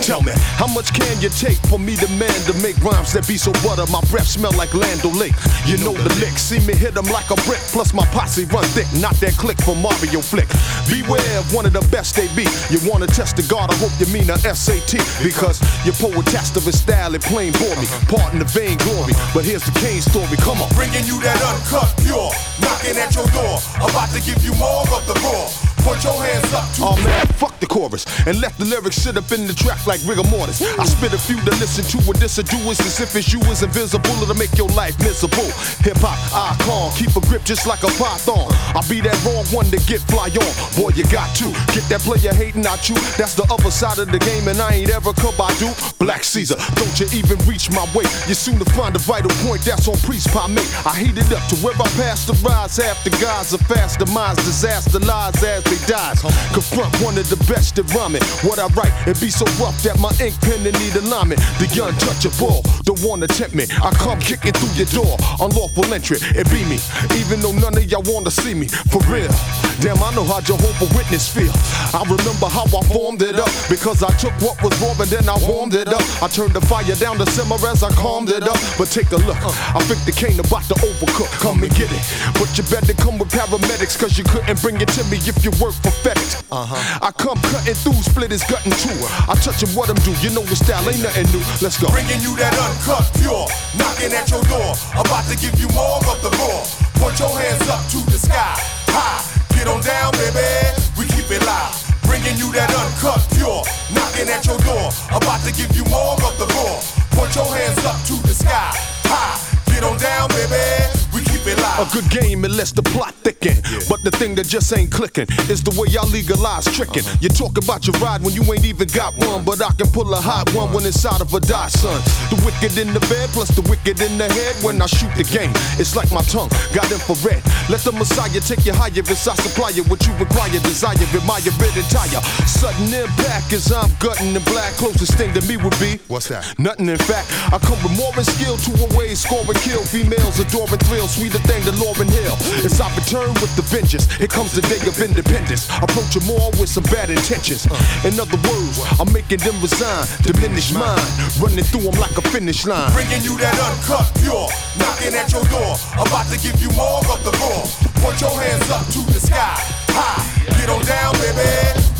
Tell me, how much can you take for me, the man, to make rhymes that be so butter? My breath smell like Lando Lake. You know the lick, see me hit 'em like a brick. Plus my posse run thick, not that click from Mario Flick. Beware of one of the best they be. You wanna test the God, I hope you mean a SAT. Because your poetaster is style and plain bore me. Uh-huh. Pardon the vain glory, but here's the Kane story. Come on. Bringing you that uncut pure, knocking at your door, about to give you more of the raw. Put your hands up Oh man, fuck the chorus and let the lyrics sit up in the track like rigor mortis. I spit a few to listen to and this do is as if it's you is invisible to make your life miserable. Hip hop icon, keep a grip just like a python. I'll be that wrong one to get fly on. Boy, you got to get that player hating out you. That's the other side of the game, and I ain't ever come by do. Black Caesar, don't you even reach my way. You soon to find a vital point that's on priest mate. I heat it up to where I pass the rise. Half the guys are faster minds, disaster lies as they dies. Confront one of the best at rhyming. What I write, it be so rough that my ink pen and need alignment. The untouchable, don't wanna tempt me. I come kicking through your door, unlawful entry. It be me, even though none of y'all wanna see me. For real, damn, I know how Jehovah Witness feel. I remember how I formed it up because I took what was wrong and then I warmed it up. I turned the fire down to simmer as I calmed it up. But take a look, I think the Kane about to overcook. Come and get it, but you better come with paramedics cause you couldn't bring it to me if you work for FedEx. Uh-huh. I come cutting through, split his gut in two. I touch him, what I'm do. You know the style ain't nothing new. Let's go. Bringing you that uncut pure, knocking at your door, about to give you more of the raw. Put your hands up to the sky, high, get on down, baby. We keep it live. Bringing you that uncut pure, knocking at your door, about to give you more of the raw. Put your hands up to the sky, high, get on down, baby. Keep it live. A good game it lets the plot thicken. But the thing that just ain't clicking is the way y'all legalize tricking. Uh-huh. You talk about your ride when you ain't even got one, but I can pull a hot one when inside of a Datsun. The wicked in the bed plus the wicked in the head when I shoot the game. It's like my tongue got infrared. Let the Messiah take you higher as I supply you what you require, desire, admire, bid and tire. Sudden impact as I'm gutting the black. Closest thing to me would be what's that? Nothing in fact. I come with more than skill to a way, score and kill females, adoring thrill, sweeter thing than Lauryn Hill. It's I return with the vengeance. Here comes the day of independence. Approach Approaching more with some bad intentions. In other words, I'm making them resign, diminish mine, running through them like a finish line. Bringing you that uncut pure, knocking at your door, about to give you more of the raw. Put your hands up to the sky, high, get on down, baby.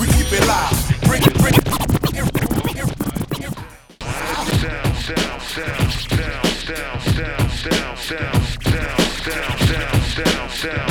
We keep it live. Bring it, bring it. Tribal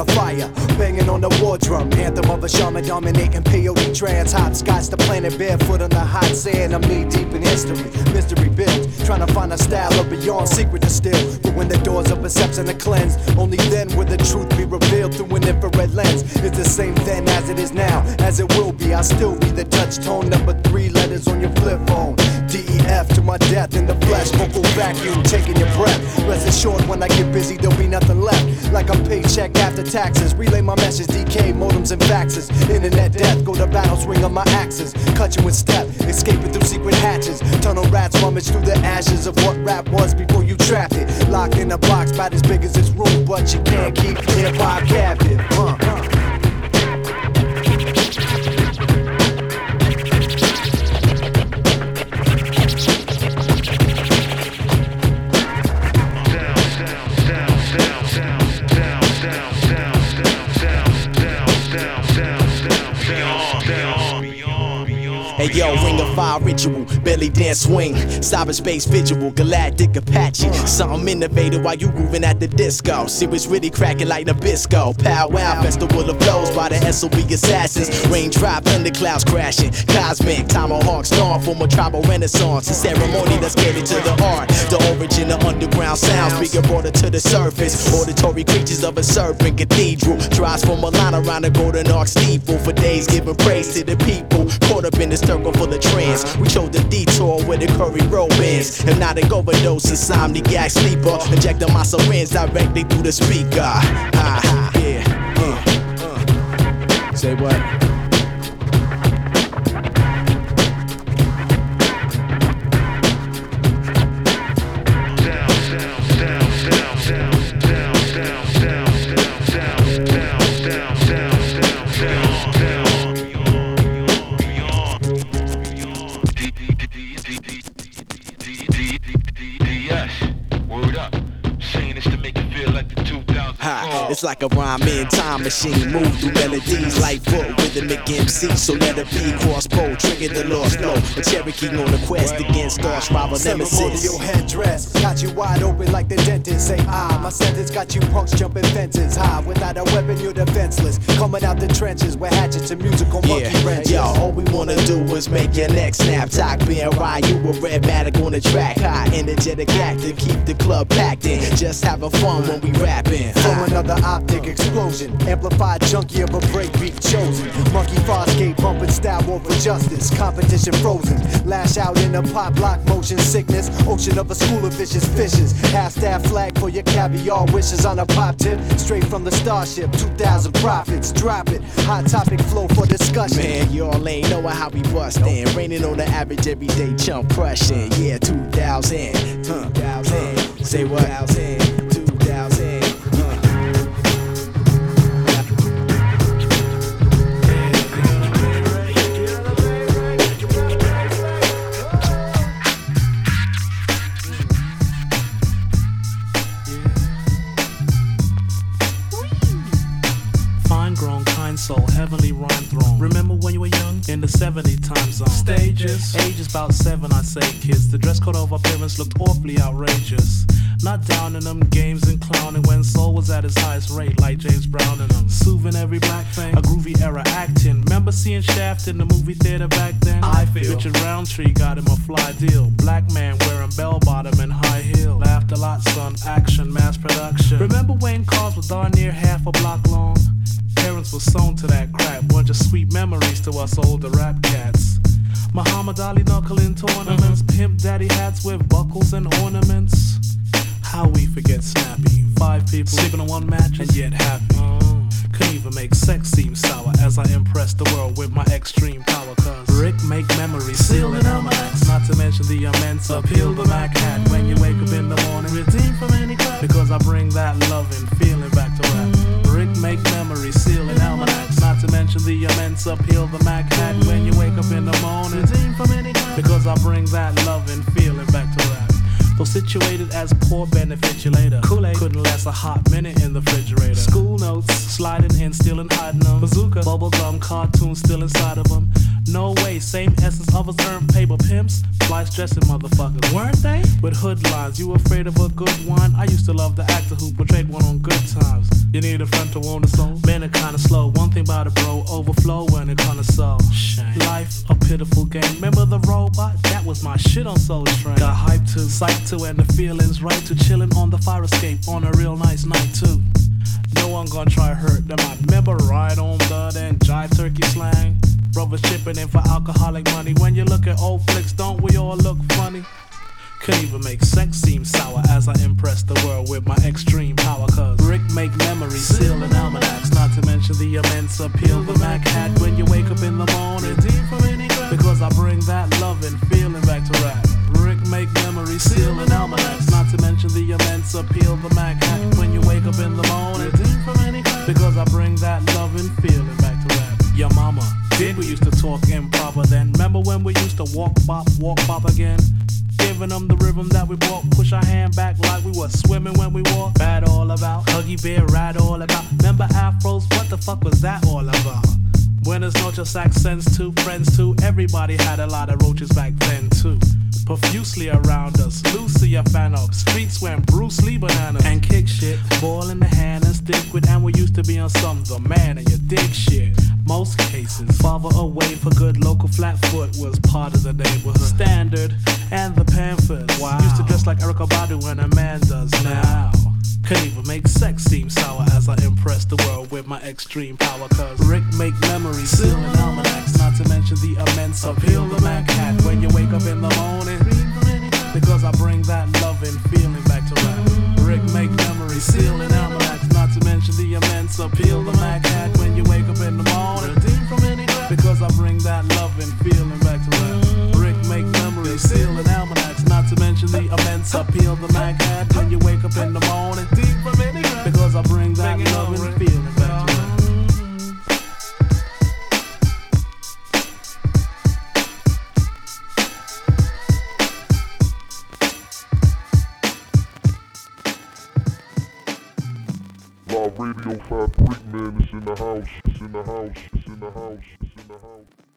of fire. Banging on the war drum, anthem of a shaman dominating peyote trance. Hopscotch the planet barefoot on the hot sand. I'm knee deep in history, mystery built. Trying to find a style of beyond secret to still. But when the doors of perception are cleansed, only then will the truth be revealed through an infrared lens. It's the same then as it is now, as it will be. I still read the touch tone, number three letters on your flip phone. DEF to my death in the flesh, vocal vacuum, taking your breath. Rest assured, when I get busy, there'll be nothing left. Like a paycheck after taxes. Relay my message, DK, modems and faxes. Internet death, go to battle, swing on my axes. Cut you in step, escaping through secret hatches. Tunnel rats rummage through the ashes of what rap was before you trapped it. Locked in a box, about as big as this room, but you can't keep hip hop captive. Uh. Hey yo, ring of fire ritual, belly dance swing, cyberspace visual, galactic Apache. Something innovative while you grooving at the disco. See really cracking like Nabisco. Pow wow, festival of blows by the SOB assassins. Raindrop, thunderclouds crashing. Cosmic, tomahawk storm from a tribal renaissance. A ceremony that's catered to the art. The origin of underground sounds, bigger border to the surface. Auditory creatures of a serpent cathedral. Drives from Milan around the golden arc steeple. For days giving praise to the people. Caught up in the circle full of trends. We chose the detour where the curry road ends. Hypnotic overdose, insomniac sleeper. Injecting my syringe directly through the speaker. Ha ha, yeah. Uh, uh. Say what? It's like a rhyme in time machine. Move through melodies like foot rhythmic MC. So let it be crossbow, trigger the lost flow. A Cherokee on a quest against Star's rival nemesis. Ceremonial headdress got you wide open like the dentist. Say ah, my sentence got you punks jumping fences high. Without a weapon, you're defenseless. Coming out the trenches with hatchets and musical monkey Yeah, wrenches. yo, all we wanna do is make your neck snap. Talk being right, you a red matic on the track. High, energetic actor, keep the club packed in. Just having fun when we rapping. From another optic explosion, amplified junkie of a breakbeat chosen. Monkey Fosgate bumping style over justice, competition frozen. Lash out in a pop lock motion sickness, ocean of a school of vicious fishes. Half staff flag for your caviar wishes on a pop tip, straight from the starship. 2,000 profits, drop it. Hot topic flow for discussion. Man, y'all ain't knowing how we bustin'. Raining on the average everyday chump crushing. Yeah, 2000. 2000. Say what? 2000. 2000. 70 time zone. Stages. Ages about seven, I say, kids. The dress code of our parents looked awfully outrageous. Not down in them games and clowning when soul was at its highest rate, like James Brown and them. Soothing every black thing. A groovy era acting. Remember seeing Shaft in the movie theater back then? I feel. Richard Roundtree got him a fly deal. Black man wearing bell bottom and high heel. Laughed a lot, son. Action, mass production. Remember when cars were darn near half a block long? Parents were sewn to that crap. Bunch of sweet memories to us older rap cats. Muhammad Ali knuckling tournaments, mm-hmm. pimp daddy hats with buckles and ornaments. How we forget Snappy? Five people sleeping on one mattress and yet happy. Mm-hmm. Couldn't even make sex seem sour as I impress the world with my extreme power. Cause Rick make memories seal in almanacs. Not to mention the immense appeal the Mac had when you wake up in the morning. Redeem from any crap because I bring that loving make memories seal in almanacs. Not to mention the immense appeal the Mac had when you wake up in the morning. Because I bring that loving feeling back to rap. Though situated as poor benefit you later. Kool-Aid couldn't last a hot minute in the refrigerator. School notes, sliding in, stealing, hiding them. Bazooka, bubblegum, cartoons still inside of them. No way, same essence others earn paper pimps. Fly stressing motherfuckers, weren't they? With hood lines, you afraid of a good one? I used to love the actor who portrayed one on good times. You need a friend to own the soul. Men are kinda slow. One thing about it, bro, overflow when it kinda so. Life, a pitiful game. Remember the robot? That was my shit on Soul Train. Got hyped to, psyched to, and the feelings right to chillin' on the fire escape on a real nice night too. No one gonna try hurt them. I remember ride on blood and jive turkey slang. Brothers chipping in for alcoholic money. When you look at old flicks, don't we all look funny? Couldn't even make sex seem sour as I impress the world with my extreme power. Cause Rick make memories seal in almanacs. Not to mention the immense appeal the Mac had walk bop, walk bop again? Giving them the rhythm that we brought. Push our hand back like we were swimming when we walk. Bad all about. Huggy bear, ride all about. Remember afros? What the fuck was that all about? Buenos noches, accents too, friends too. Everybody had a lot of roaches back then too. Profusely around us, Lucy a fan of. Streets went Bruce Lee bananas and kick shit. Ball in the hand and stick with, and we used to be on some the man and your dig shit. Most cases, father away for good local flatfoot was part of the neighborhood standard. And the Panthers wow. used to dress like Erykah Badu and a man does now. Could even make sex seem sour as I impress the world with my extreme power. Cause Rick make memories, sealing almanacs, not to mention the immense appeal the Mac had when you wake up in the morning. Because I bring that loving feeling back to rap. Rick make memories, sealing almanacs, not to mention the immense appeal the Mac had when you wake up in the morning. Because I bring that loving feeling back to rap. Rick make memories, sealing almanacs, not to mention the immense appeal the Mac had when you wake up in the morning. Live